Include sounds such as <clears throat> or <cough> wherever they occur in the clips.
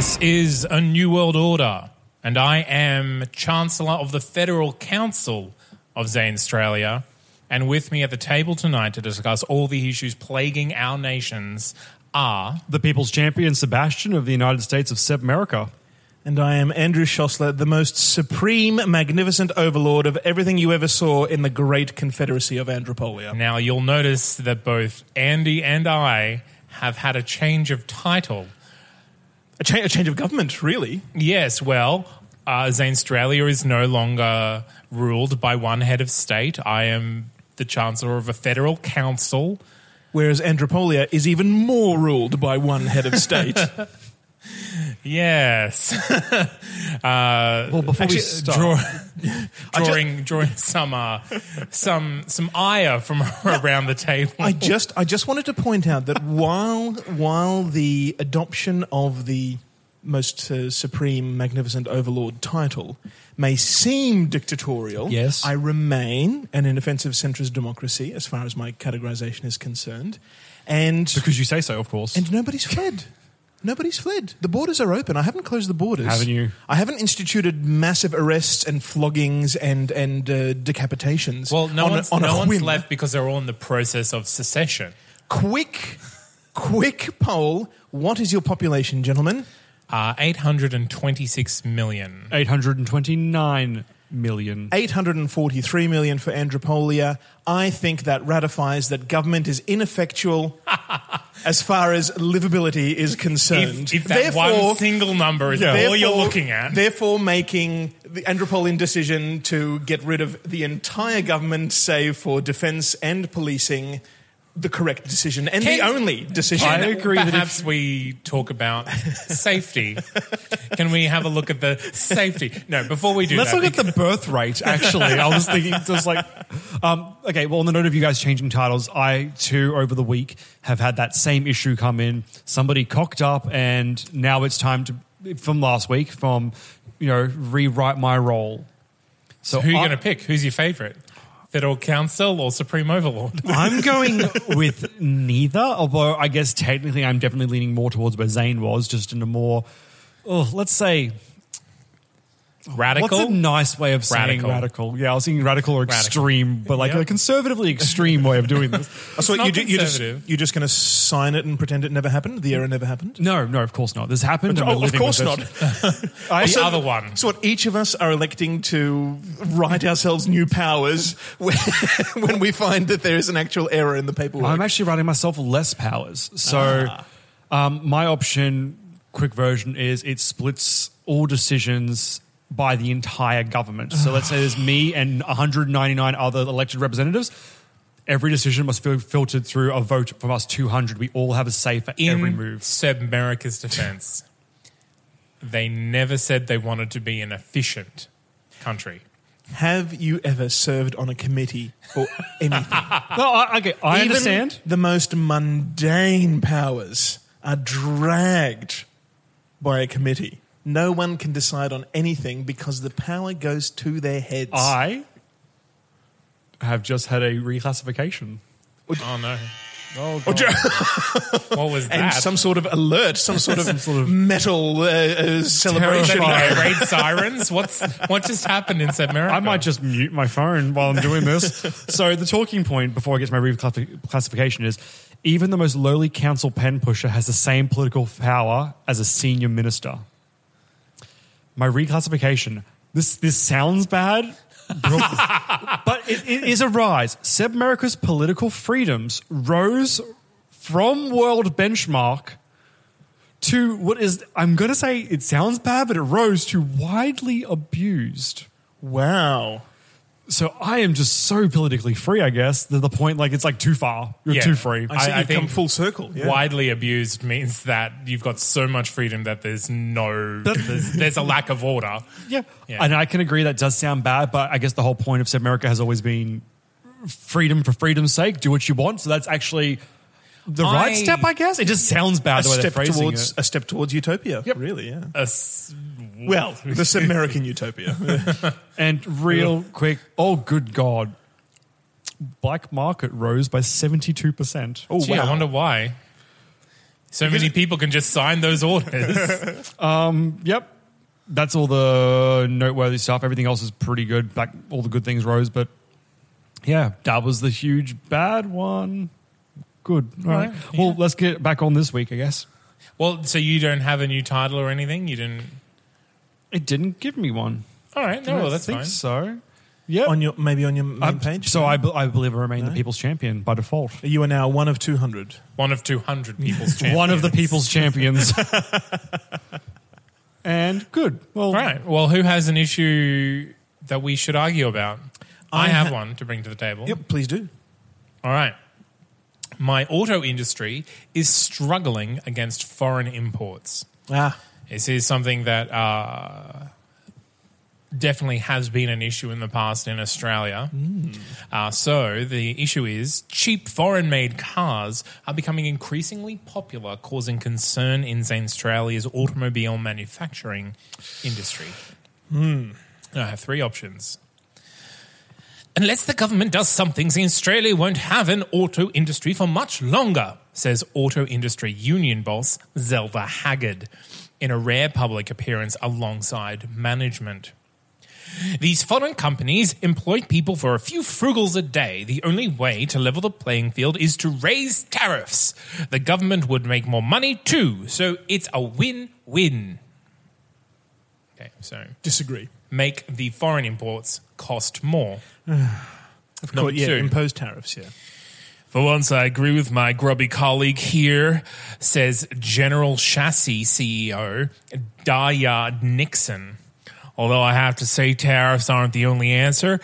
This is a New World Order, and I am Chancellor of the Federal Council of Zanstralia. And with me at the table tonight to discuss all the issues plaguing our nations are the people's champion Sebastian of the United States of Sebmerica. And I am Andrew Szosler, the most supreme, magnificent overlord of everything you ever saw in the great confederacy of Andropolia. Now, you'll notice that both Andy and I have had a change of title. A, cha- a change of government, really. Yes, well, uh, Zanstralia is no longer ruled by one head of state. I am the Chancellor of a federal council. Whereas Andropolia is even more ruled by one head of state. <laughs> Yes. <laughs> uh, Well, before Actually, we start, draw, <laughs> drawing drawing some uh, some some ire from <laughs> around the table. I just I just wanted to point out that while while the adoption of the most uh, supreme magnificent overlord title may seem dictatorial Yes. I remain an inoffensive centrist democracy as far as my categorization is concerned and because you say so, of course. and nobody's fled Nobody's fled. The borders are open. I haven't closed the borders. Haven't you? I haven't instituted massive arrests and floggings and and uh, decapitations. well, no on a- one's, on a no one's left because they're all in the process of secession. Quick, quick poll. What is your population, gentlemen? Uh, 826 million. 829 million. 843 million for Andropolia. I think that ratifies that government is ineffectual <laughs> as far as livability is concerned. If, if that one single number is all you're looking at, Therefore, making the Andropolian decision to get rid of the entire government, save for defence and policing, the correct decision and the only decision. I agree that if- Perhaps we talk about safety. Can we have a look at the safety? No, before we do Let's that, look at the birth rate, actually. I was thinking, just like, um, okay, well, on the note of you guys changing titles, I too, over the week, have had that same issue come in. Somebody cocked up, and now it's time to, from last week, from, you know, rewrite my role. So who are you going to pick? Who's your favorite? Federal Council or Supreme Overlord? <laughs> I'm going with neither, although I guess technically I'm definitely leaning more towards where Zane was, just in a more, oh, let's say, Radical? what's a nice way of saying Radical. radical? Yeah, I was thinking radical or extreme, but like Yep. a conservatively extreme way of doing this. <laughs> so not you ju- you just, you're just going to sign it and pretend it never happened? The error never happened? No, no, of course not. This happened. and Oh, of course not. <laughs> <laughs> I- the other one. So what, each of us are electing to write ourselves new powers when, when we find that there is an actual error in the paperwork. I'm actually writing myself less powers. So, um, my option, quick version, is it splits all decisions by the entire government. So, let's say there's me and 199 other elected representatives. Every decision must be filtered through a vote from us 200. We all have a say for In every move. Sebmerica's defense, they never said they wanted to be an efficient country. Have you ever served on a committee for <laughs> anything? No, I, okay, I Even understand. The most mundane powers are dragged by a committee. No one can decide on anything because the power goes to their heads. I have just had a reclassification. Oh no! Oh, <laughs> What was and that? some sort of alert, some sort of, <laughs> metal uh, uh, celebration. Air <laughs> raid sirens? What's what just happened in Sebmerica? I might just mute my phone while I'm doing this. so the talking point before I get to my reclassification is even the most lowly council pen pusher has the same political power as a senior minister. My reclassification. This this sounds bad, <laughs> but it, it is a rise. Sebmerica's political freedoms rose from world benchmark to what is I'm going to say it sounds bad, but it rose to widely abused. Wow. So I am just so politically free, I guess, to the point like it's like too far. You're Yeah. too free. I see I you've come full circle. Yeah. Widely abused means that you've got so much freedom that there's no, <laughs> there's, there's a lack of order. Yeah. Yeah. And I can agree that does sound bad, but I guess the whole point of Sebmerica has always been freedom for freedom's sake, do what you want. So that's actually the I- right step, I guess. It just sounds bad a the way they're step phrasing towards it. a step towards utopia. Yep. Really, yeah. A s- Well, this American utopia. <laughs> And real quick, oh good God. Black market rose by 72%. Oh Gee, wow. I wonder why. So many people can just sign those orders. <laughs> Um, yep. That's all the noteworthy stuff. Everything else is pretty good. Like all the good things rose, but yeah, that was the huge bad one. Good. All right. Right, Well, let's get back on this week, I guess. well, so you don't have a new title or anything? You didn't. It didn't give me one. All right, no, I well, that's think fine. so. Yeah. on your maybe on your main Um, page. So I, be- I believe I remain the people's champion by default. you are now one of two hundred. One of 200 people's champions. <laughs> One of the people's champions. <laughs> <laughs> and good. Well, All right. Well, who has an issue that we should argue about? I, I have ha- one to bring to the table. Yep, please do. All right. My auto industry is struggling against foreign imports. Ah, This is something that uh, definitely has been an issue in the past in Australia. Uh, so the issue is cheap foreign made cars are becoming increasingly popular, causing concern in Australia's automobile manufacturing industry. I have three options. Unless the government does something, Australia won't have an auto industry for much longer, says auto industry union boss Zelda Haggard in a rare public appearance alongside management. These foreign companies employ people for a few frugals a day. The only way to level the playing field is to raise tariffs. The government would make more money too, so it's a win win. Okay, so disagree. Make the foreign imports cost more. <sighs> Of course, yeah, impose tariffs. Yeah. For once, I agree with my grubby colleague here, says General Chassis CEO Daya Nixon. Although I have to say tariffs aren't the only answer,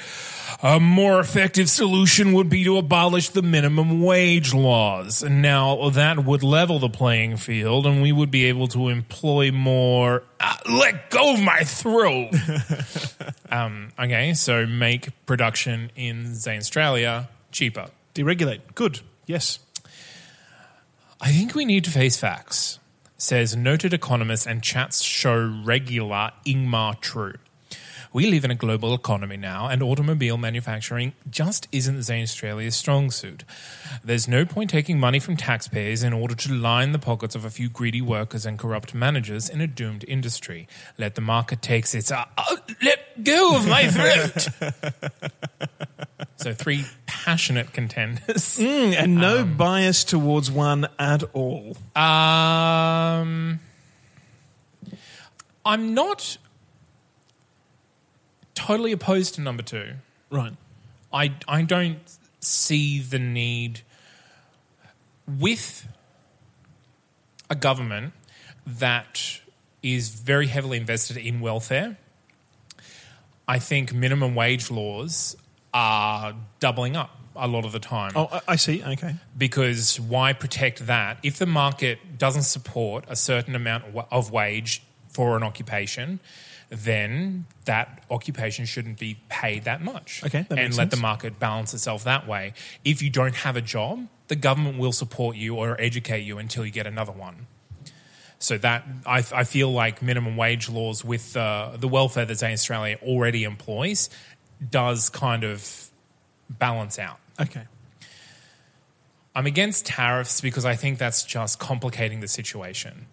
a more effective solution would be to abolish the minimum wage laws. Now, that would level the playing field and we would be able to employ more. Ah, let go of my throat! <laughs> um, okay, so make production in Australia cheaper. Deregulate. Good. Yes. I think we need to face facts, says noted economist and chats show regular Ingmar True. We live in a global economy now, and automobile manufacturing just isn't Zanstralia's strong suit. There's no point taking money from taxpayers in order to line the pockets of a few greedy workers and corrupt managers in a doomed industry. Let the market take its. Uh, uh, let go of my <laughs> throat! so, three passionate contenders. <laughs> Mm, and no bias towards one at all. Um, I'm not totally opposed to number two. Right. I I don't see the need with a government that is very heavily invested in welfare. I think minimum wage laws are doubling up a lot of the time Oh, I- I see. Okay. because why protect that if the market doesn't support a certain amount of wage for an occupation then that occupation shouldn't be paid that much. Okay, that and let the market balance itself that way. If you don't have a job the government will support you or educate you until you get another one. So that I, I feel like minimum wage laws with uh, the welfare that Zanstralia already employs does kind of balance out. Okay. I'm against tariffs because I think that's just complicating the situation.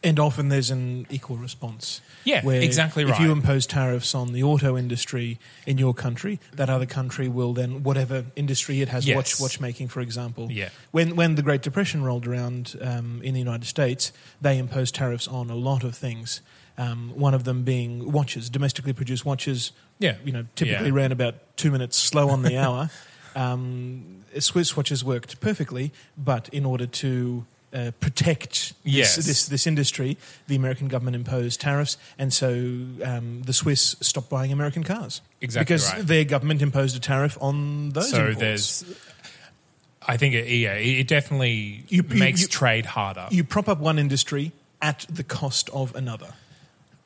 And often there's an equal response. Yeah, where exactly If you impose tariffs on the auto industry in your country, that other country will then, whatever industry it has, Yes. watch watchmaking, for example. Yeah. When when the Great Depression rolled around um, in the United States, they imposed tariffs on a lot of things. Um, one of them being watches, domestically produced watches. Yeah. you know, typically Yeah. ran about two minutes slow on the <laughs> hour. Um, Swiss watches worked perfectly, but in order to uh, protect this, Yes. this this industry, the American government imposed tariffs, and so um, the Swiss stopped buying American cars. Exactly because right. their government imposed a tariff on those. so imports. there's, I think, it, yeah, it definitely You- you- makes you- trade harder. you prop up one industry at the cost of another.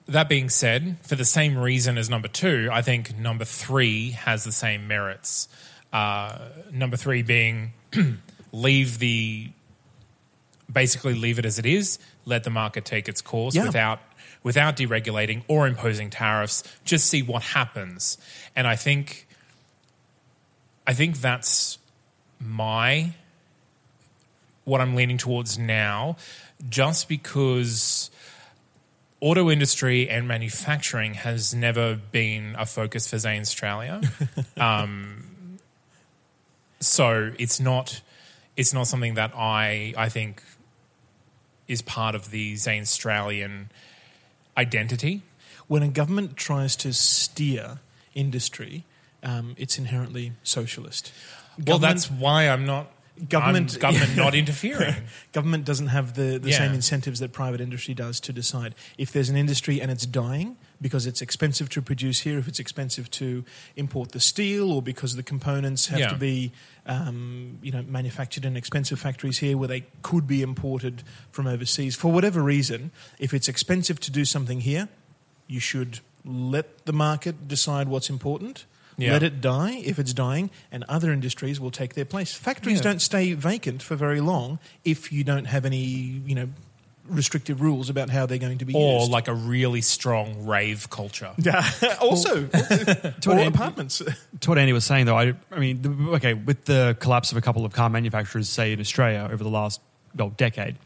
That being said, for the same reason as number two, I think number three has the same merits. Uh, number three being <clears throat> leave the basically leave it as it is, let the market take its course Yeah. without without deregulating or imposing tariffs. Just see what happens, and I think I think that's my what I'm leaning towards now, just because auto industry and manufacturing has never been a focus for Zanstralia. <laughs> um, so it's not it's not something that I I think is part of the Zanstralian identity. When a government tries to steer industry, um, it's inherently socialist. Well, that's why I'm not Government- I'm government not <laughs> interfering. government doesn't have the, the Yeah. same incentives that private industry does to decide if there's an industry and it's dying because it's expensive to produce here, if it's expensive to import the steel, or because the components have Yeah. to be um, you know manufactured in expensive factories here where they could be imported from overseas for whatever reason. If it's expensive to do something here, you should let the market decide what's important. Yeah. Let it die if it's dying, and other industries will take their place. Factories Yeah. don't stay vacant for very long if you don't have any, you know, restrictive rules about how they're going to be used. or used. like a really strong rave culture. yeah, <laughs> also, or an- apartments. to what Andy was saying, though, I, I mean, the, okay, with the collapse of a couple of car manufacturers, say in Australia over the last well, decade,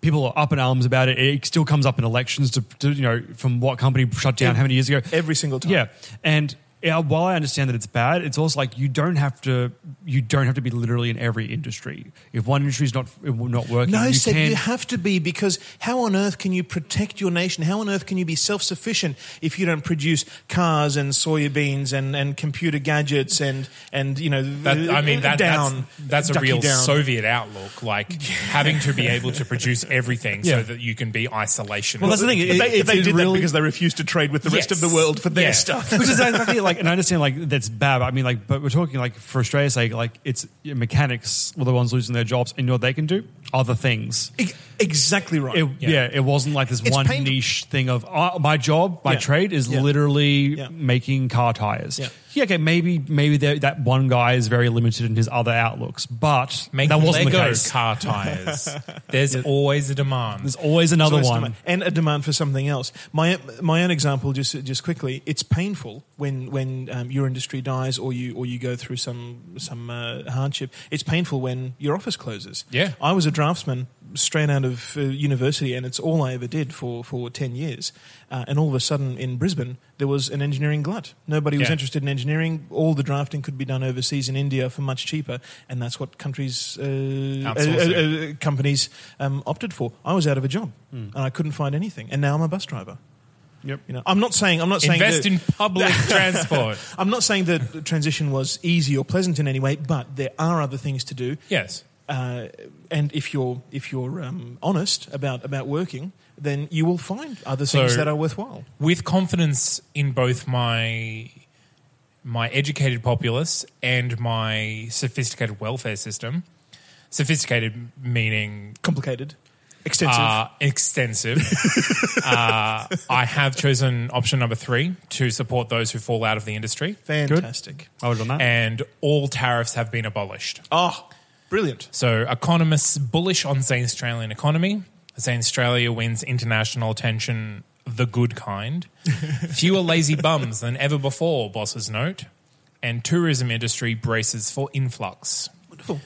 people are up in arms about it. It still comes up in elections to, to you know, from what company shut down how many years ago. Every single time. Yeah, and yeah, while I understand that it's bad, it's also like you don't have to. You don't have to be literally in every industry. If one industry is not not working, No, you Seb, can. you have to be because how on earth can you protect your nation? How on earth can you be self sufficient if you don't produce cars and soybeans and, and computer gadgets and, and you know, That, I mean, that, down, that's, that's a real down. Soviet outlook, like <laughs> having to be able to produce everything Yeah. so that you can be isolationist. Well, that's the thing. But they, It- they it's did that because they refused to trade with the rest of the world for their Yeah. stuff. Which is exactly like, <laughs> and I understand like that's bad. But I mean, like, but we're talking like for Australia's sake, like it's mechanics were the ones losing their jobs, and you know what they can do? Other things. E- exactly right. It, yeah. Yeah. it wasn't like this It's one painful. niche thing of uh, my job, my Yeah. trade is literally making car tires. Yeah. Yeah, okay, maybe maybe that one guy is very limited in his other outlooks, but Make that wasn't Lego the case. car tires. <laughs> There's always a demand. There's always another So it's one. demand- and a demand for something else. My my own example, just just quickly, it's painful when when um, your industry dies or you or you go through some some uh, hardship. It's painful when your office closes. Yeah. I was a draftsman straight out of uh, university, and it's all I ever did for for ten years. Uh, and all of a sudden, in Brisbane, there was an engineering glut. Nobody was Yeah. interested in engineering. All the drafting could be done overseas in India for much cheaper, and that's what countries uh, uh, uh, companies um, opted for. I was out of a job and I couldn't find anything, and now I'm a bus driver. Yep. You know, I'm not saying I'm not saying Invest that, in public <laughs> transport. I'm not saying that the transition was easy or pleasant in any way, but there are other things to do. Yes. Uh, and if you're if you're um, honest about about working, then you will find other things So- that are worthwhile. With confidence in both my my educated populace and my sophisticated welfare system. Sophisticated meaning Complicated, extensive. uh, extensive. <laughs> uh, I have chosen option number three to support those who fall out of the industry, Fantastic. I would have done that. and all tariffs have been abolished. Oh, brilliant. So, economists bullish on Zanstralian economy. Zanstralia wins international attention, the good kind. <laughs> Fewer lazy bums than ever before, bosses note. And tourism industry braces for influx. Wonderful.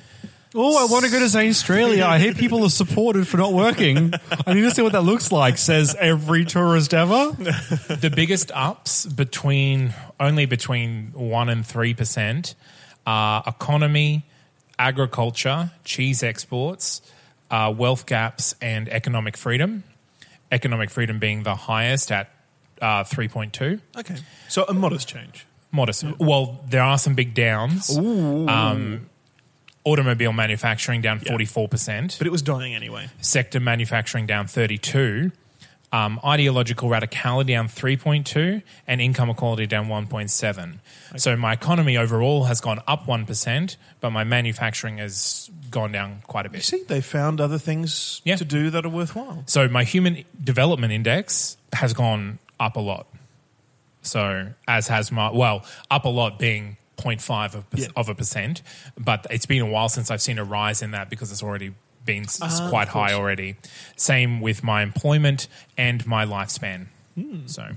Oh, I want to go to Zanstralia. I hear people are supported for not working. I need to see what that looks like, says every tourist ever. the biggest ups between only between one and three percent are economy, agriculture, cheese exports, uh, wealth gaps, and economic freedom. economic freedom being the highest at uh, 3.2. Okay, so a modest change. Modest. Well, there are some big downs. Um, automobile manufacturing down Yeah. 44%. But it was dying anyway. sector manufacturing down 32 um, ideological radicality down 3.2 and income equality down 1.7 so my economy overall has gone up 1% but my manufacturing has gone down quite a bit. You see, they found other things Yeah. to do that are worthwhile. so my human development index has gone up a lot so as has my well up a lot being 0.5 of, Yeah. of a percent but it's been a while since i've seen a rise in that because it's already been s- Ah, quite high already same with my employment and my lifespan Hmm. so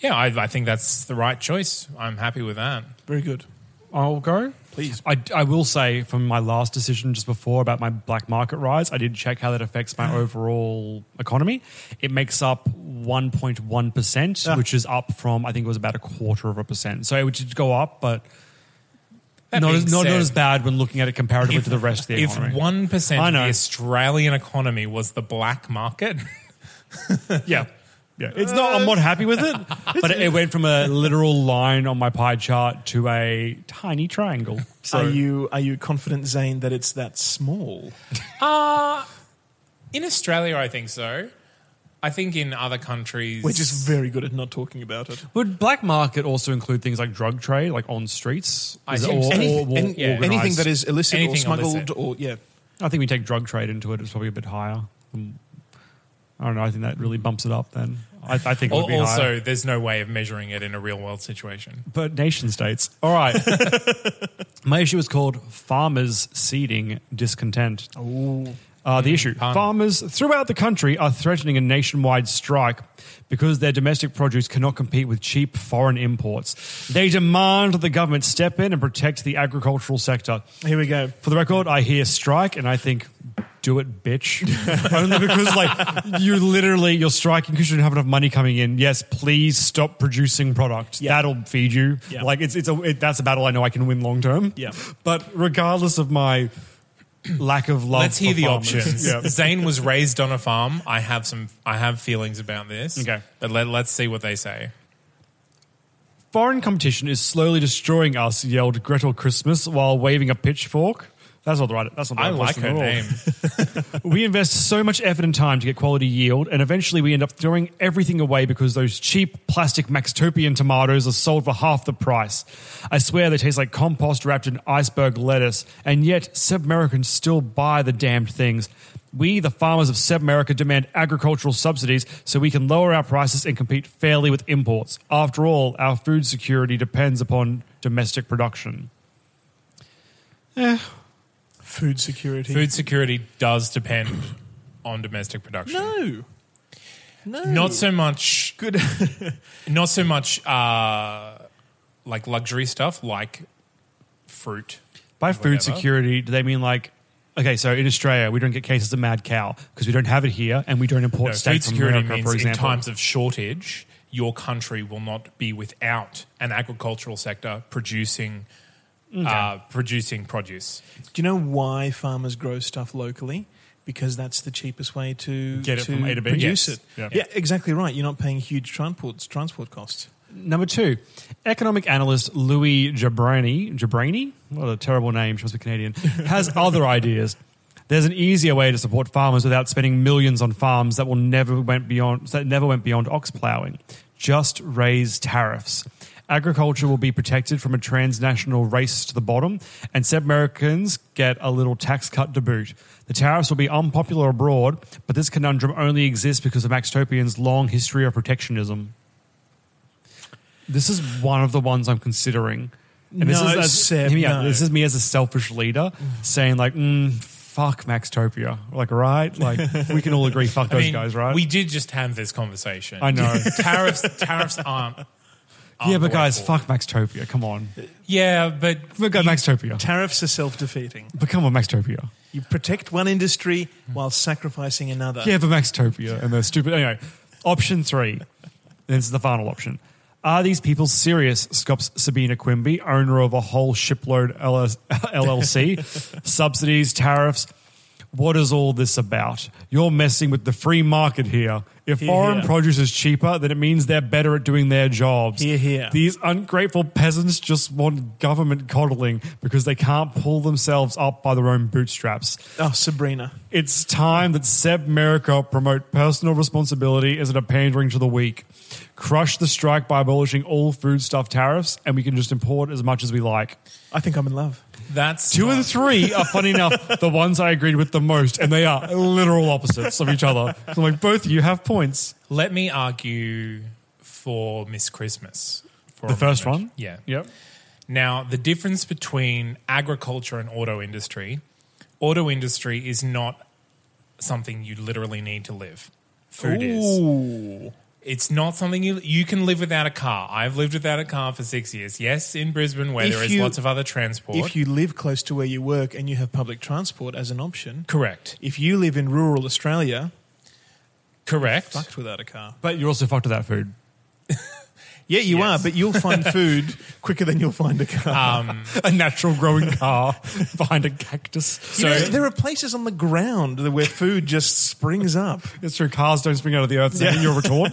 yeah I, I think that's the right choice i'm happy with that Very good. I'll go. Please. I, I will say from my last decision just before about my black market rise, I did check how that affects my overall economy. It makes up 1.1%, Ah. which is up from, I think it was about a quarter of a percent. So it did go up, but That not being as, not, not as bad when looking at it comparatively to the rest of the if economy. 1% I of the know. australian economy was the black market <laughs> Yeah. Yeah. It's not, I'm not happy with it, <laughs> but it went from a literal line on my pie chart to a tiny triangle. So are you are you confident, Zane, that it's that small? <laughs> Uh, in Australia, I think so. I think in other countries, We're just very good at not talking about it. would black market also include things like drug trade, like on streets? I Is it think all- so. Any- all- all any- yeah. organised? anything that is illicit or Anything smuggled illicit. or yeah. I think we take drug trade into it. It's probably a bit higher. Um, I don't know. I think that really bumps it up. Then I, I think it would Al- be also, higher. there's no way of measuring it in a real world situation. But nation states. All right. <laughs> My issue is called farmers seeding discontent. Uh, the issue pun. farmers throughout the country are threatening a nationwide strike because their domestic produce cannot compete with cheap foreign imports. They demand that the government step in and protect the agricultural sector. Here we go. For the record, I hear strike and I think, do it, bitch. <laughs> Only because, like, you literally, you're striking because you don't have enough money coming in. Yes, please stop producing product. Yeah. That'll feed you. Yeah. Like, it's, it's a, it, that's a battle I know I can win long term. Yeah. But regardless of my lack of love, Let's hear the farmers- options. Yeah. <laughs> Zane was raised on a farm. I have some. I have feelings about this. Okay. but let, let's see what they say. Foreign competition is slowly destroying us, yelled Gretel Christmas while waving a pitchfork. That's not the right. That's not the I like her name. <laughs> we invest so much effort and time to get quality yield, and eventually we end up throwing everything away because those cheap plastic Maxtopian tomatoes are sold for half the price. I swear they taste like compost wrapped in iceberg lettuce, and yet Sebmericans still buy the damned things. We, the farmers of Sebmerica, demand agricultural subsidies so we can lower our prices and compete fairly with imports. After all, our food security depends upon domestic production. Eh, Food security. Food security does depend on domestic production. No. No. Not so much. good. <laughs> Not so much. Uh, like luxury stuff, like fruit. By food Whatever. security, do they mean like, okay, so in Australia, we don't get cases of mad cow because we don't have it here and we don't import No, steak food from security America, means for in times of shortage, your country will not be without an agricultural sector producing uh, producing produce. Do you know why farmers grow stuff locally? Because that's the cheapest way to Get it to from A to B? produce Yes. it. Yeah. Yeah. exactly right. You're not paying huge transport transport costs. Number two, economic analyst Louis Jabrani, Jabrani, what a terrible name, she must be Canadian, <laughs> has other ideas. There's an easier way to support farmers without spending millions on farms that will never went beyond that never went beyond ox plowing. Just raise tariffs. Agriculture will be protected from a transnational race to the bottom, and Sebmericans get a little tax cut to boot. The tariffs will be unpopular abroad, but this conundrum only exists because of Maxtopian's long history of protectionism. This is one of the ones I'm considering. And this No, is as, Seb, hear me no. This is me as a selfish leader saying like, mm, "Fuck Maxtopia." Like, right? Like, we can all agree, fuck <laughs> I those mean, guys, right? We did just have this conversation. I know. <laughs> tariffs. Tariffs aren't. Yeah, but guys, fuck Maxtopia. Come on, Yeah, but but God, Maxtopia. Tariffs are self defeating. But come on, Maxtopia. You protect one industry while sacrificing another. Yeah, but Maxtopia and they're stupid. Anyway, option three. This is the final option. Are these people serious? Scops Sabina Quimby, owner of a whole shipload LS, <laughs> LLC, subsidies, tariffs. What is all this about? You're messing with the free market here. If Hear, foreign hear. produce is cheaper, then it means they're better at doing their jobs. Hear, hear. These ungrateful peasants just want government coddling because they can't pull themselves up by their own bootstraps. Oh, Sabrina. It's time that Sebmerica promote personal responsibility instead of pandering to the weak. Crush the strike by abolishing all foodstuff tariffs, and we can just import as much as we like. I think I'm in love. That's Two not- and three are funny <laughs> enough the ones I agreed with the most, and they are literal opposites of each other. So I'm like, both of you have points. Let me argue for Miss Christmas. For The a first moment. one? Yeah. Yep. Now, the difference between agriculture and auto industry, auto industry is not something you literally need to live. Food is. It's not something you you can live without a car. I've lived without a car for six years. Yes, in Brisbane where If there is you- lots of other transport. If you live close to where you work and you have public transport as an option, correct, if you live in rural Australia, correct. fucked without a car. But you're also fucked with that food. Yeah, you Yes. are, but you'll find <laughs> food quicker than you'll find a car. Um, <laughs> a natural growing car <laughs> behind a cactus. You know, there are places on the ground where food just springs up. It's true, cars don't spring out of the earth. Is that in your retort?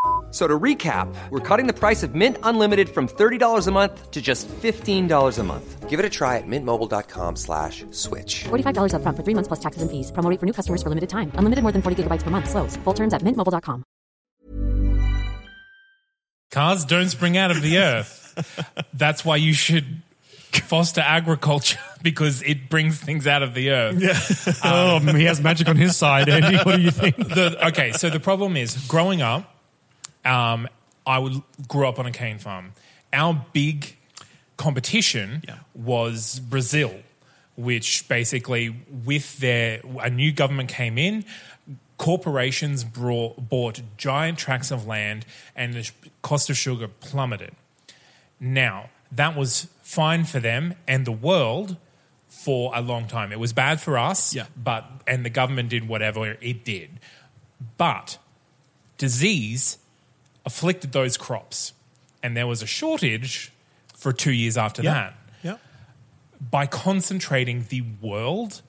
F- So to recap, we're cutting the price of Mint Unlimited from $30 a month to just $15 a month. Give it a try at mintmobile.com slash switch. $45 upfront for three months plus taxes and fees. Promo rate for new customers for limited time. Unlimited more than 40 gigabytes per month. Slows. Full terms at mintmobile.com. Cars don't spring out of the earth. That's why you should foster agriculture <laughs> because it brings things out of the earth. Yeah. Um, <laughs> oh, he has magic on his side, Andy. What do you think? The, okay, so the problem is growing up, um, I would grew up on a cane farm. Our big competition Yeah. was Brazil, which basically, with their a new government came in, corporations brought, bought giant tracts of land, and the cost of sugar plummeted. Now, that was fine for them and the world for a long time. It was bad for us, Yeah. but and the government did whatever it did. But disease afflicted those crops, and there was a shortage for two years after Yeah. that. Yeah. By concentrating the world,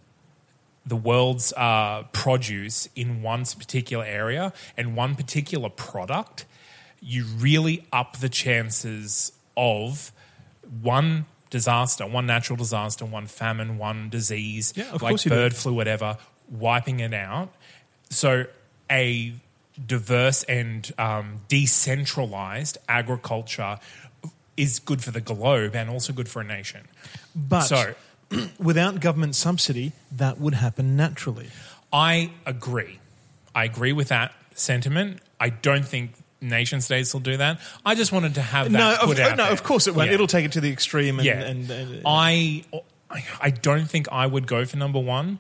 the world's uh, produce in one particular area and one particular product, you really up the chances of one disaster, one natural disaster, one famine, one disease, Yeah, like you do. bird flu, whatever, wiping it out. So a diverse and um, decentralized agriculture is good for the globe and also good for a nation. But So <clears throat> without government subsidy, that would happen naturally. I agree. I agree with that sentiment. I don't think nation states will do that. I just wanted to have that No, put of, out no, there. of course it won't. Yeah. It'll take it to the extreme. And, yeah. and, and, I I don't think I would go for number one,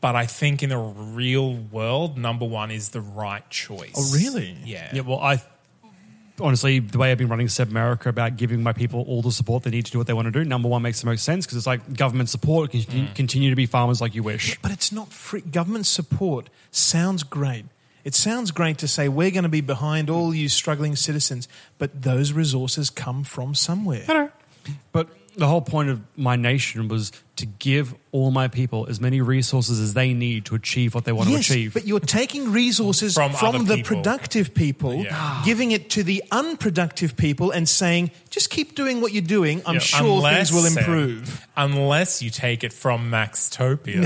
but I think in the real world, number one is the right choice. Oh, really? Yeah. Yeah, well, I honestly, the way I've been running Sebmerica about giving my people all the support they need to do what they want to do, number one makes the most sense because it's like government support, can Mm. continue to be farmers like you wish. But it's not free. Government support sounds great. It sounds great to say we're going to be behind all you struggling citizens, but those resources come from somewhere. But the whole point of my nation was to give all my people as many resources as they need to achieve what they want yes, to achieve. but you're taking resources From from, the people. productive people, Yeah. Ah. giving it to the unproductive people, and saying, just keep doing what you're doing. I'm Yeah, sure unless, things will Sam, improve. unless you take it from Maxtopia.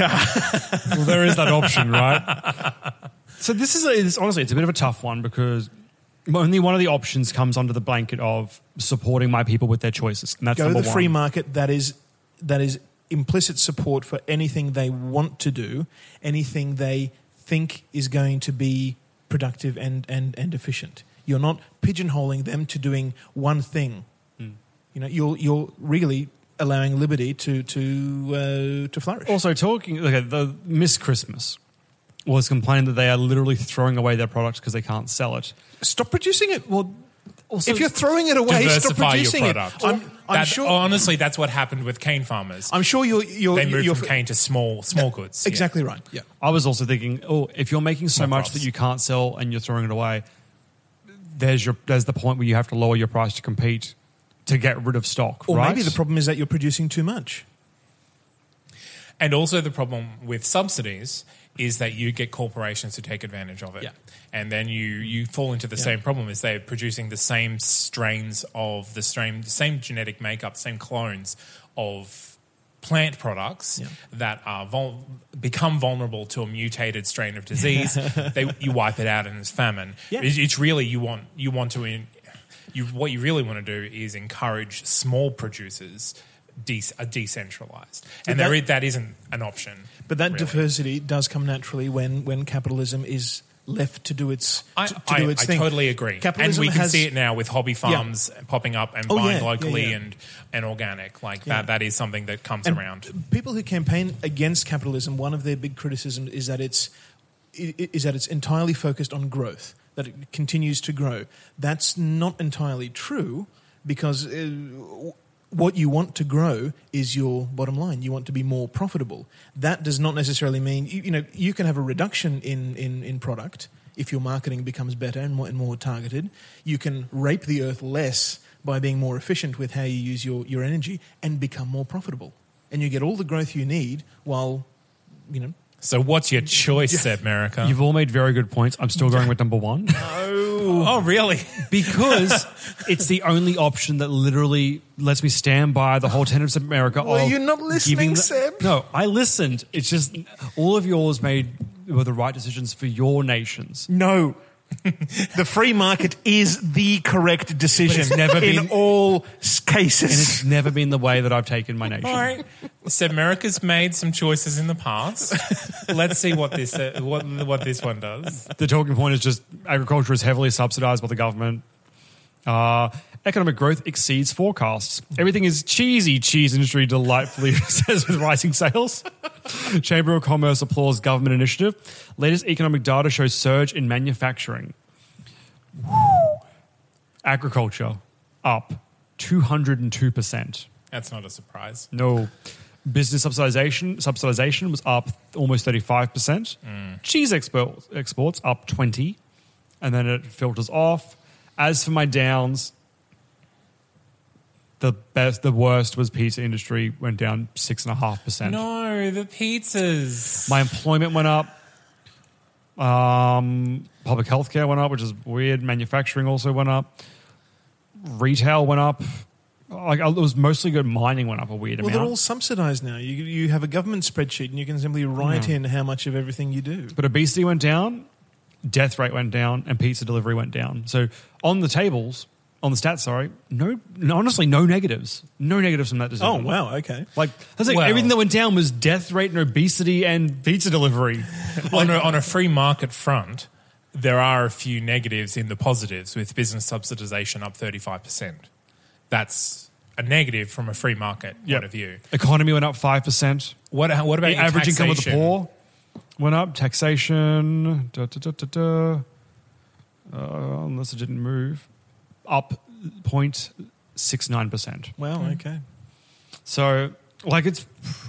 well, there is that option, right? <laughs> so this is a, it's, honestly, it's a bit of a tough one because only one of the options comes under the blanket of supporting my people with their choices, and that's Go to the free one. market. That is that is implicit support for anything they want to do, anything they think is going to be productive and and and efficient. You're not pigeonholing them to doing one thing. Hmm. You know, you're you're really allowing liberty to to uh, to flourish. Also, talking okay, the Miss Christmas was complaining that they are literally throwing away their product because they can't sell it. Stop producing it. Well, if you're throwing it away, stop producing your it. I'm, I'm That- sure. honestly, that's what happened with cane farmers. I'm sure you're. you're they moved you're from cane to small small goods. yeah. Exactly right. Yeah. I was also thinking, oh, if you're making so Small much crops. that you can't sell and you're throwing it away, there's your there's the point where you have to lower your price to compete to get rid of stock. Or right? maybe the problem is that you're producing too much. And also the problem with subsidies is that you get corporations to take advantage of it. Yeah. And then you, you fall into the same problem as they're producing the same strains of the same, same genetic makeup, same clones of plant products Yeah. that are vul- become vulnerable to a mutated strain of disease. <laughs> they, you wipe it out and it's famine. Yeah. It's, it's really you want you want to in, you what you really want to do is encourage small producers de- are decentralized, and that- there is, that isn't an option. But that really. diversity does come naturally when, when capitalism is left to do its I, to, to I, do its I thing. totally agree, Capitalism and we can has, see it now with hobby farms popping up and Oh, buying yeah, yeah, locally yeah. and and organic. Like Yeah. that, that is something that comes And around. People who campaign against capitalism, one of their big criticisms is that it's is that it's entirely focused on growth, that it continues to grow. That's not entirely true because uh, what you want to grow is your bottom line. You want to be more profitable. That does not necessarily mean you, you know you can have a reduction in, in, in product if your marketing becomes better and more, and more targeted. You can rape the earth less by being more efficient with how you use your, your energy and become more profitable. And you get all the growth you need while you know So, what's your choice, America? You've all made very good points. I'm still going with number one <laughs> oh, really? because <laughs> it's the only option that literally lets me stand by the whole tenets of America. Well, of you're not listening, giving the- Seb. No, I listened. It's just all of yours made were the right decisions for your nations. No. <laughs> the free market is the correct decision But it's never in been- all s- And cases. it's never been the way that I've taken my nation. All right. So, America's made some choices in the past. Let's see what this uh, what what this one does. The talking point is just agriculture is heavily subsidized by the government. Uh, economic growth exceeds forecasts. Everything is cheesy. Cheese industry delightfully <laughs> says with rising sales. <laughs> Chamber of Commerce applauds government initiative. Latest economic data shows surge in manufacturing. Agriculture up 202%. That's not a surprise. No. Business subsidization subsidization was up almost 35%. Mm. Cheese export, exports up 20 and then it filters off. As for my downs, the best the worst was pizza industry went down 6.5%. No, the pizzas. My employment went up. Um, public healthcare went up, which is weird. Manufacturing also went up. Retail went up. Like it was mostly good. Mining went up a weird well, amount. they're all subsidized now. You, you have a government spreadsheet and you can simply write in how much of everything you do. But obesity went down, death rate went down, and pizza delivery went down. So on the tables, on the stats, sorry, no, no honestly, no negatives. No negatives from that decision. Oh, wow. Okay. Like, that's like Well- everything that went down was death rate and obesity and pizza delivery. <laughs> on, a, on a free market front, there are a few negatives in the positives with business subsidization up 35%. That's a negative from a free market point of view. Economy went up 5%. What, what about The your average income of the taxation? poor went up. Taxation, da, da, da, da, da. Uh, unless it didn't move, up 0.69%. Wow. Okay. So, like, it's,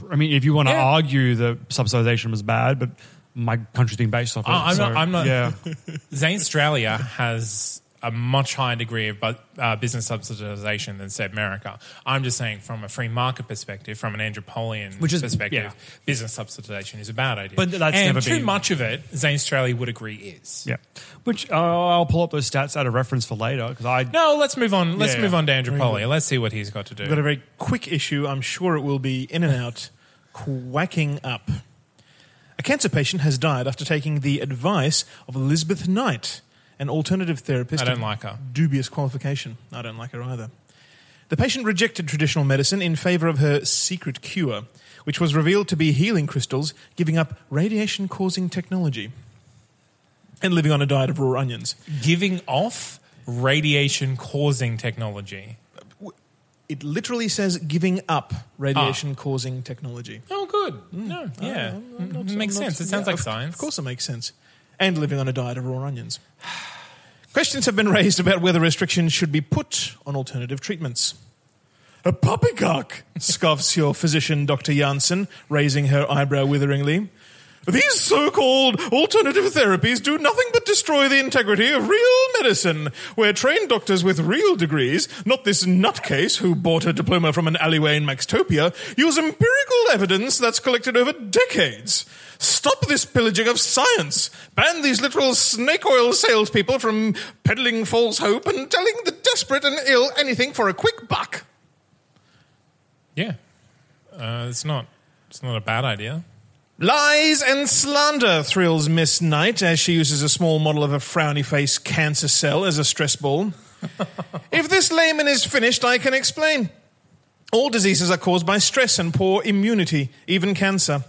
I mean, if you want to Yeah. argue that subsidization was bad, but my country's being based off ah, of Oh, it. I'm so, not- I'm not- Yeah. <laughs> Zanstralia has a much higher degree of bu- uh, business subsidization than Sebmerica. I'm just saying, from a free market perspective, from an Andropolian Which is- perspective, yeah. business subsidization is a bad idea. But that's and never too been- much of it, Zanstralia would agree is. Yeah. Which uh, I'll pull up those stats out of reference for later because I. No, let's move on. Let's Yeah, move yeah. on to Andropolia. Let's see what he's got to do. We've got a very quick issue. I'm sure it will be in and out, quacking up. A cancer patient has died after taking the advice of Elizabeth Knight, an alternative therapist. I don't like her. Dubious qualification. I don't like her either. The patient rejected traditional medicine in favor of her secret cure, which was revealed to be healing crystals, giving up radiation causing technology, and living on a diet of raw onions. Giving off radiation causing technology. It literally says giving up radiation causing technology. Oh, good. No, yeah. Mm, makes I'm not- sense. It sounds yeah, like of, science. Of course, it makes sense. And living on a diet of raw onions. Questions have been raised about whether restrictions should be put on alternative treatments. A poppycock, scoffs your physician, Dr. Janssen, raising her eyebrow witheringly. These so called alternative therapies do nothing but destroy the integrity of real medicine, where trained doctors with real degrees, not this nutcase who bought a diploma from an alleyway in Maxtopia, use empirical evidence that's collected over decades. Stop this pillaging of science. Ban these literal snake oil salespeople from peddling false hope and telling the desperate and ill anything for a quick buck. Yeah, uh, it's not. It's not a bad idea. Lies and slander thrills Miss Knight as she uses a small model of a frowny face cancer cell as a stress ball. <laughs> if this layman is finished, I can explain. All diseases are caused by stress and poor immunity, even cancer.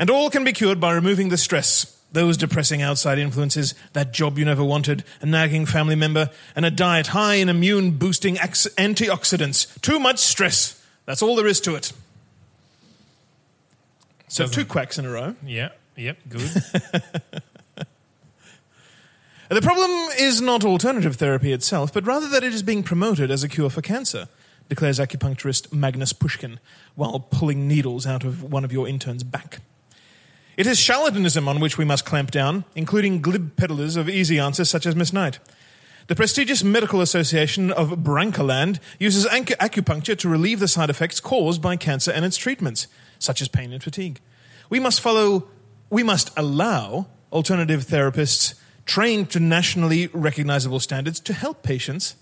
And all can be cured by removing the stress. Those depressing outside influences, that job you never wanted, a nagging family member, and a diet high in immune boosting antioxidants. Too much stress. That's all there is to it. So, Doesn't- two quacks in a row. Yeah. Yep. Good. <laughs> The problem is not alternative therapy itself, but rather that it is being promoted as a cure for cancer, declares acupuncturist Magnus Pushkin while pulling needles out of one of your intern's back. It is charlatanism on which we must clamp down, including glib peddlers of easy answers such as Miss Knight. The prestigious Medical Association of Brancaland uses acu- acupuncture to relieve the side effects caused by cancer and its treatments, such as pain and fatigue. We must follow, we must allow alternative therapists trained to nationally recognizable standards to help patients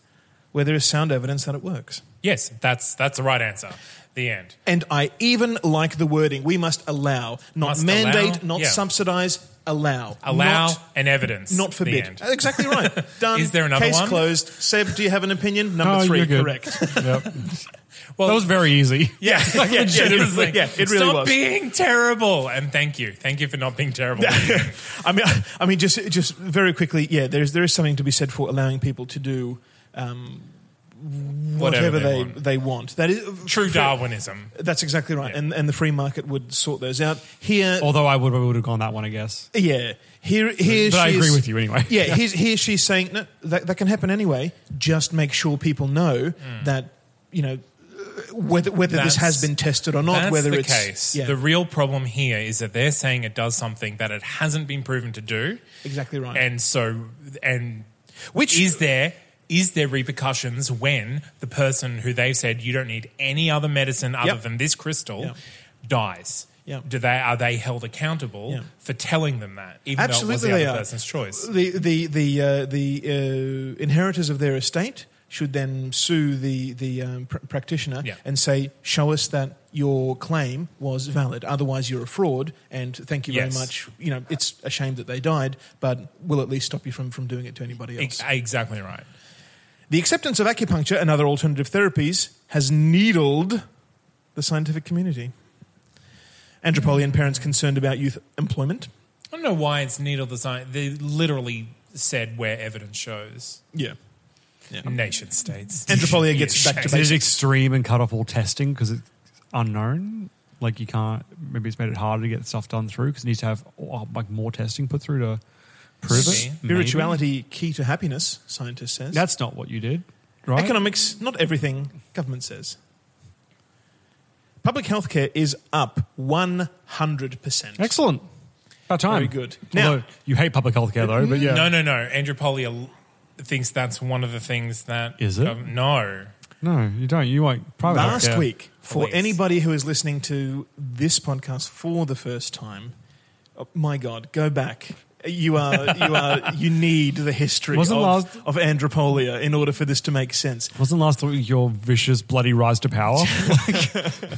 where there is sound evidence that it works. yes, that's that's the right answer. The end. And I even like the wording. We must allow, not Must mandate, allow, not yeah. subsidize, allow. Allow Not- and evidence. not The forbid. end. Exactly right. <laughs> Done. Is there another Case one? closed. Seb, do you have an opinion? <laughs> Number Oh, three, you're correct. <laughs> Yep. Well, that was very easy. Yeah, yeah, yeah, Legitimately. it was- yeah, it really Stop was. being terrible. And thank you. Thank you for not being terrible. I mean, I mean, just just very quickly, yeah. There's there is something to be said for allowing people to do um, whatever, Whatever they they want. they want. That is True for- Darwinism. That's exactly right, Yeah. and and the free market would sort those out. Here, Although I would, would have gone that one, I guess. yeah, here here But I agree is- with you anyway. Yeah, <laughs> here's, here she's saying no, that that can happen anyway. Just make sure people know Hmm. that you know whether whether this has been tested or not. That's whether the it's case. Yeah, The real problem here is that they're saying it does something that it hasn't been proven to do. exactly right. And so, and Which- is there is there repercussions when the person who they've said you don't need any other medicine other Yep. than this crystal Yep. dies? Yep. Do they are they held accountable Yeah. for telling them that, even Absolutely, though it was the other person's choice? The the the uh, the uh, inheritors of their estate should then sue the the um, pr- practitioner Yeah. and say, "Show us that your claim was valid. Otherwise, you're a fraud." And thank you Yes. very much. You know, it's a shame that they died, but we'll at least stop you from from doing it to anybody else. Ex- exactly right. The acceptance of acupuncture and other alternative therapies has needled the scientific community. Andropolian parents concerned about youth employment. I don't know why it's needled the science. They literally said where evidence shows. Yeah. Nation states. Andropolia Be gets back to ashamed. Is it basics. extreme and cut off all testing because it's unknown? Like you can't. Maybe it's made it harder to get stuff done through because it needs to have oh, like more testing put through to prove it. Maybe. Maybe. Spirituality key to happiness, scientist says. That's not what you did, right? Economics, not everything government says. Public health care is up 100%. Excellent. About time. Very good. Now- Although you hate public health care though, but yeah. No, no, no. Andropolia thinks that's one of the things that. Is it? Um, no. No, you don't. You want private healthcare. Last healthcare. week, for Please. anybody who is listening to this podcast for the first time, oh, my God, go back. You are, you are, you need the history Wasn't of, last- of andropolia in order for this to make sense. Wasn't last week your vicious bloody rise to power? <laughs>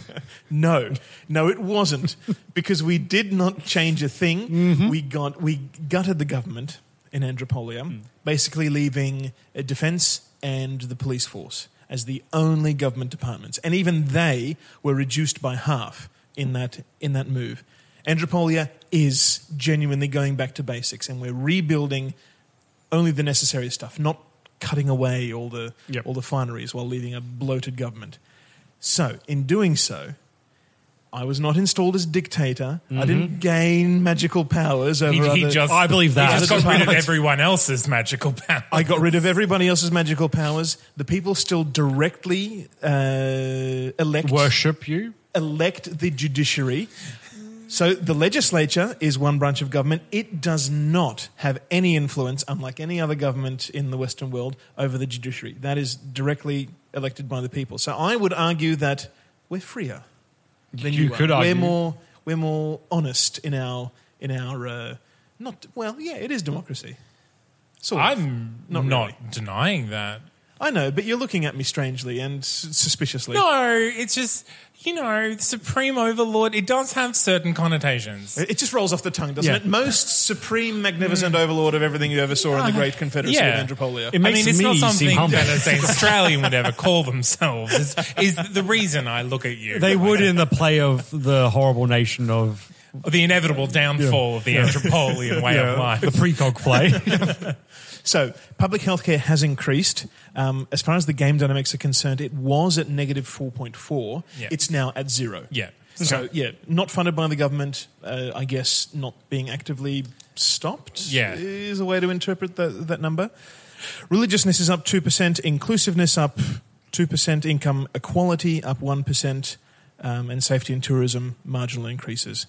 No, no, it wasn't because we did not change a thing. Mm-hmm. We got we gutted the government in Andropolia, Mm. basically leaving a defence and the police force as the only government departments, and even they were reduced by half in that in that move. Andropolia is genuinely going back to basics, and we're rebuilding only the necessary stuff, not cutting away all the Yep. all the fineries while leaving a bloated government. So, in doing so, I was not installed as dictator. I didn't gain magical powers over He, he other. just, I believe that. He just got rid of everyone else's magical powers. I got rid of everybody else's magical powers. The people still directly uh, elect Worship you. elect the judiciary. So the legislature is one branch of government. It does not have any influence, unlike any other government in the Western world, over the judiciary. That is directly elected by the people. So I would argue that we're freer. Than You you, could are. argue. We're more we're more honest in our in our uh, not well. Yeah, it is democracy. Of. I'm Not not, really. denying that. I know, but you're looking at me strangely and s- suspiciously. No, it's just, you know, Supreme Overlord, it does have certain connotations. It just rolls off the tongue, doesn't Yeah. it? Most supreme, magnificent mm. overlord of everything you ever saw in the Great Confederacy Yeah. of Andropolia. It I makes mean, it's not me seem something humble. that as an Australian would ever call themselves. Is, is the reason I look at you. They would in the play of the horrible nation of the inevitable downfall of the Andropolian way of life. the precog play. <laughs> So, public healthcare has increased. Um, as far as the game dynamics are concerned, it was at negative 4.4. Yeah. It's now at zero. Yeah. So, yeah, not funded by the government, uh, I guess not being actively stopped Yeah. is a way to interpret that, that number. Religiousness is up 2%, inclusiveness up 2%, income equality up 1%, um, and safety and tourism marginal increases.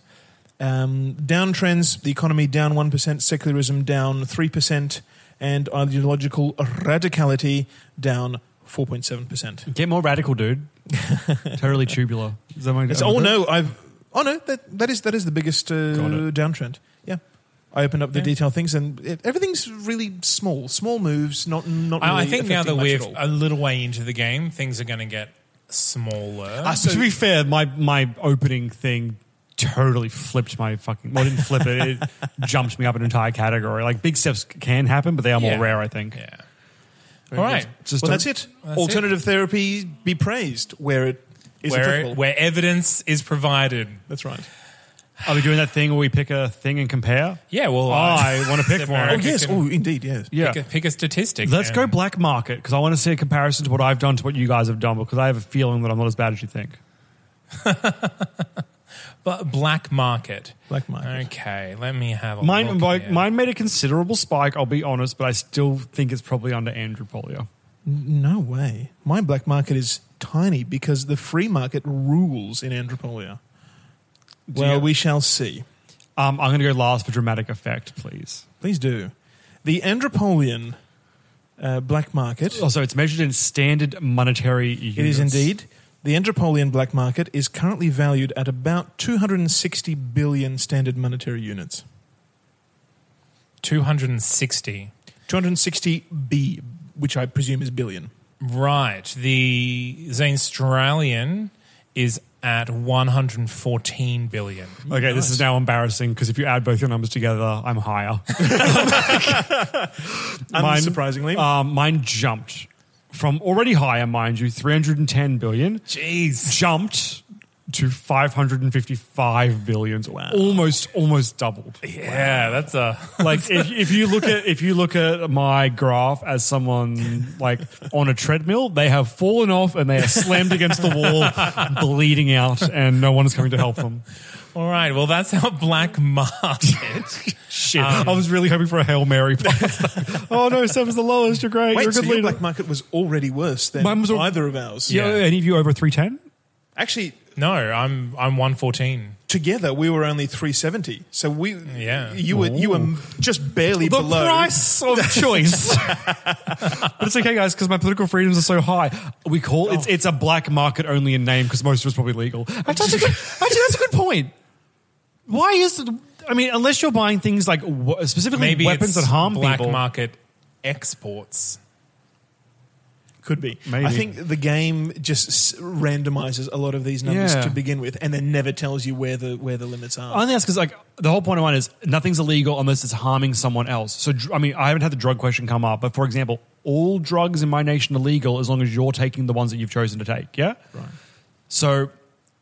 Um, downtrends, the economy down 1%, secularism down 3%, and ideological radicality down 4.7%. Get more radical, dude. <laughs> totally tubular. Is that my- It's, oh no, I've oh no, that that is that is the biggest uh, downtrend. Yeah, I opened up the Yeah. detailed things, and it, everything's really small, small moves, not not. Really I, I think now that we're much at all. a little way into the game, things are going to get smaller. Ah, so- to be fair, my my opening thing totally flipped my fucking. Well, it didn't flip it. It <laughs> jumped me up an entire category. Like big steps can happen, but they are more Yeah. rare. I think. yeah. Very All Just well, don't- that's it. That's Alternative therapy be praised where it is Where, applicable. where evidence is provided. That's right. Are we doing that thing where we pick a thing and compare? Yeah, well, Oh, uh, I want to pick <laughs> Oh one. America yes. can Oh, indeed. Yes. Yeah. pick, a, pick a statistic. Let's and- go black market because I want to see a comparison to what I've done to what you guys have done because I have a feeling that I'm not as bad as you think. <laughs> But black market. Black market. Okay, let me have a Mine, look my, here. mine made a considerable spike. I'll be honest, but I still think it's probably under Andropolia. No way. My black market is tiny because the free market rules in Andropolia. Well, you- we shall see. Um, I'm going to go last for dramatic effect, please. Please do. The Andropolian uh, black market. Also, it's measured in standard monetary units. It is indeed. The Andropolian black market is currently valued at about 260 billion standard monetary units. 260. 260 B, which I presume is billion. Right. The Zanstralian is at 114 billion. Okay, this is now embarrassing because if you add both your numbers together, I'm higher. <laughs> <laughs> Mine- Unsurprisingly. Um, mine jumped from already higher, mind you, 310 billion, Jeez. jumped to 555 billion. So almost, almost doubled. Yeah, that's a. <laughs> Like if, if you look at if you look at my graph as someone like on a treadmill, they have fallen off and they are slammed against the wall, <laughs> bleeding out, and no one is coming to help them. All right. Well, that's our black market. <laughs> Shit, Um, I was really hoping for a hail mary. pass. <laughs> oh no, seven's the lowest. You're great. Wait, You're a so good leader. black market was already worse than Mine was al- either of ours. Yeah, Yeah. any of you over three ten? Actually, no, I'm I'm 114. together we were only 370. So we, Yeah. you were you were just barely The below. The price of <laughs> choice. but it's okay, guys, because my political freedoms are so high. We call it's it's a black market only in name because most of it's probably legal. Actually, that's a good, actually, that's a good point. Why is it? I mean, unless you're buying things like w- specifically Maybe weapons it's that harm black people. market exports. Could be. Maybe. I think the game just s- randomizes a lot of these numbers Yeah. to begin with, and then never tells you where the where the limits are. I think that's because like the whole point of mine is nothing's illegal unless it's harming someone else. So dr- I mean, I haven't had the drug question come up, but for example, all drugs in my nation are legal as long as you're taking the ones that you've chosen to take. Yeah. Right. So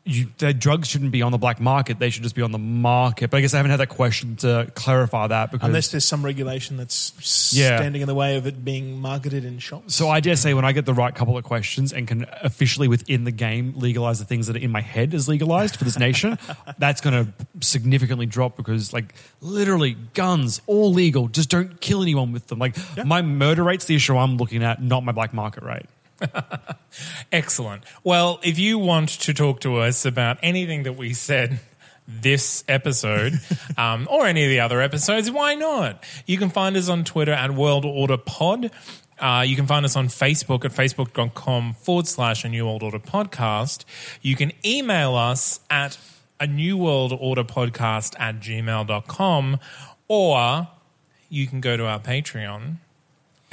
you, that drugs shouldn't be on the black market; they should just be on the market. But I guess I haven't had that question to clarify that because Unless there's some regulation that's Yeah. standing in the way of it being marketed in shops. So I dare say when I get the right couple of questions and can officially within the game legalize the things that are in my head as legalized for this nation, <laughs> that's going to significantly drop because like literally guns all legal, just don't kill anyone with them. Like my murder rate's the issue I'm looking at, not my black market rate. <laughs> Excellent. Well, if you want to talk to us about anything that we said this episode <laughs> um, or any of the other episodes, why not? You can find us on Twitter at World Order Pod. Uh, you can find us on Facebook at facebook.com forward slash a New World Order podcast. You can email us at a New World Order podcast at gmail.com or you can go to our Patreon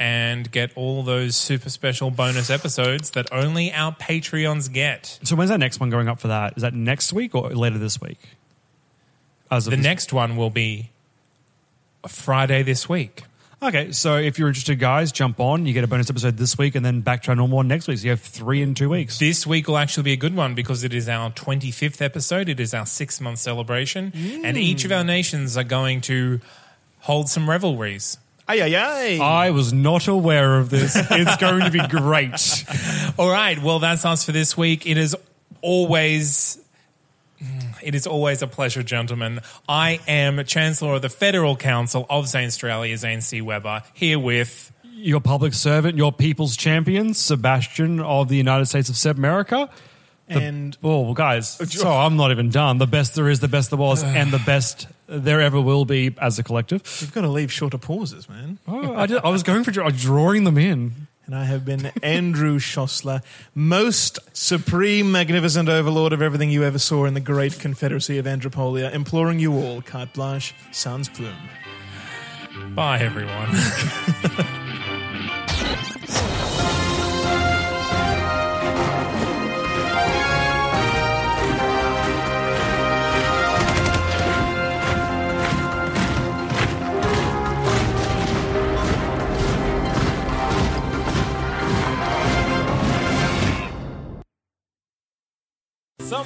and get all those super special bonus episodes that only our Patreons get. So when's that next one going up for that? Is that next week or later this week? As The next one will be Friday this week. Okay, so if you're interested, guys, jump on. You get a bonus episode this week and then back to our normal one next week. So you have three in two weeks. This week will actually be a good one because it is our 25th episode. It is our six month celebration. And mm. each of our nations are going to hold some revelries. Ay, ay, ay. I was not aware of this. It's going to be great. <laughs> All right. Well, that's us for this week. It is always. Mm, it is always a pleasure, gentlemen. I am Chancellor of the Federal Council of Zanstralia, Zane C. Weber, here with Your public servant, your people's champion, Sebastian of the United States of Sebmerica. And Oh, well, guys, <laughs> so I'm not even done. The best there is, the best there was, and the best there ever will be as a collective. you've got to leave shorter pauses, man. Oh, I, did, I was going for draw- uh, drawing them in. And I have been Andrew Szosler, most supreme, magnificent overlord of everything you ever saw in the great confederacy of Andropolia, imploring you all, carte blanche, sans plume. Bye, everyone. <laughs>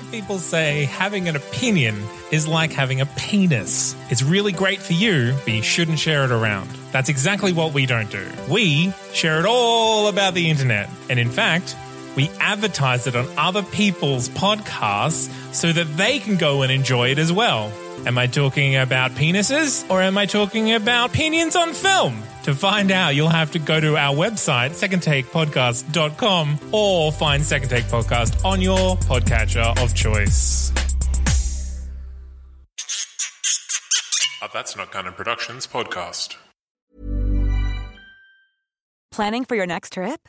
Some people say having an opinion is like having a penis. It's really great for you, but you shouldn't share it around. That's exactly what we don't do. We share it all about the internet. And in fact, we advertise it on other people's podcasts so that they can go and enjoy it as well. Am I talking about penises or am I talking about opinions on film? To find out, you'll have to go to our website, secondtakepodcast.com, or find Second Take Podcast on your podcatcher of choice. A That's Not Canon Productions podcast. Planning for your next trip?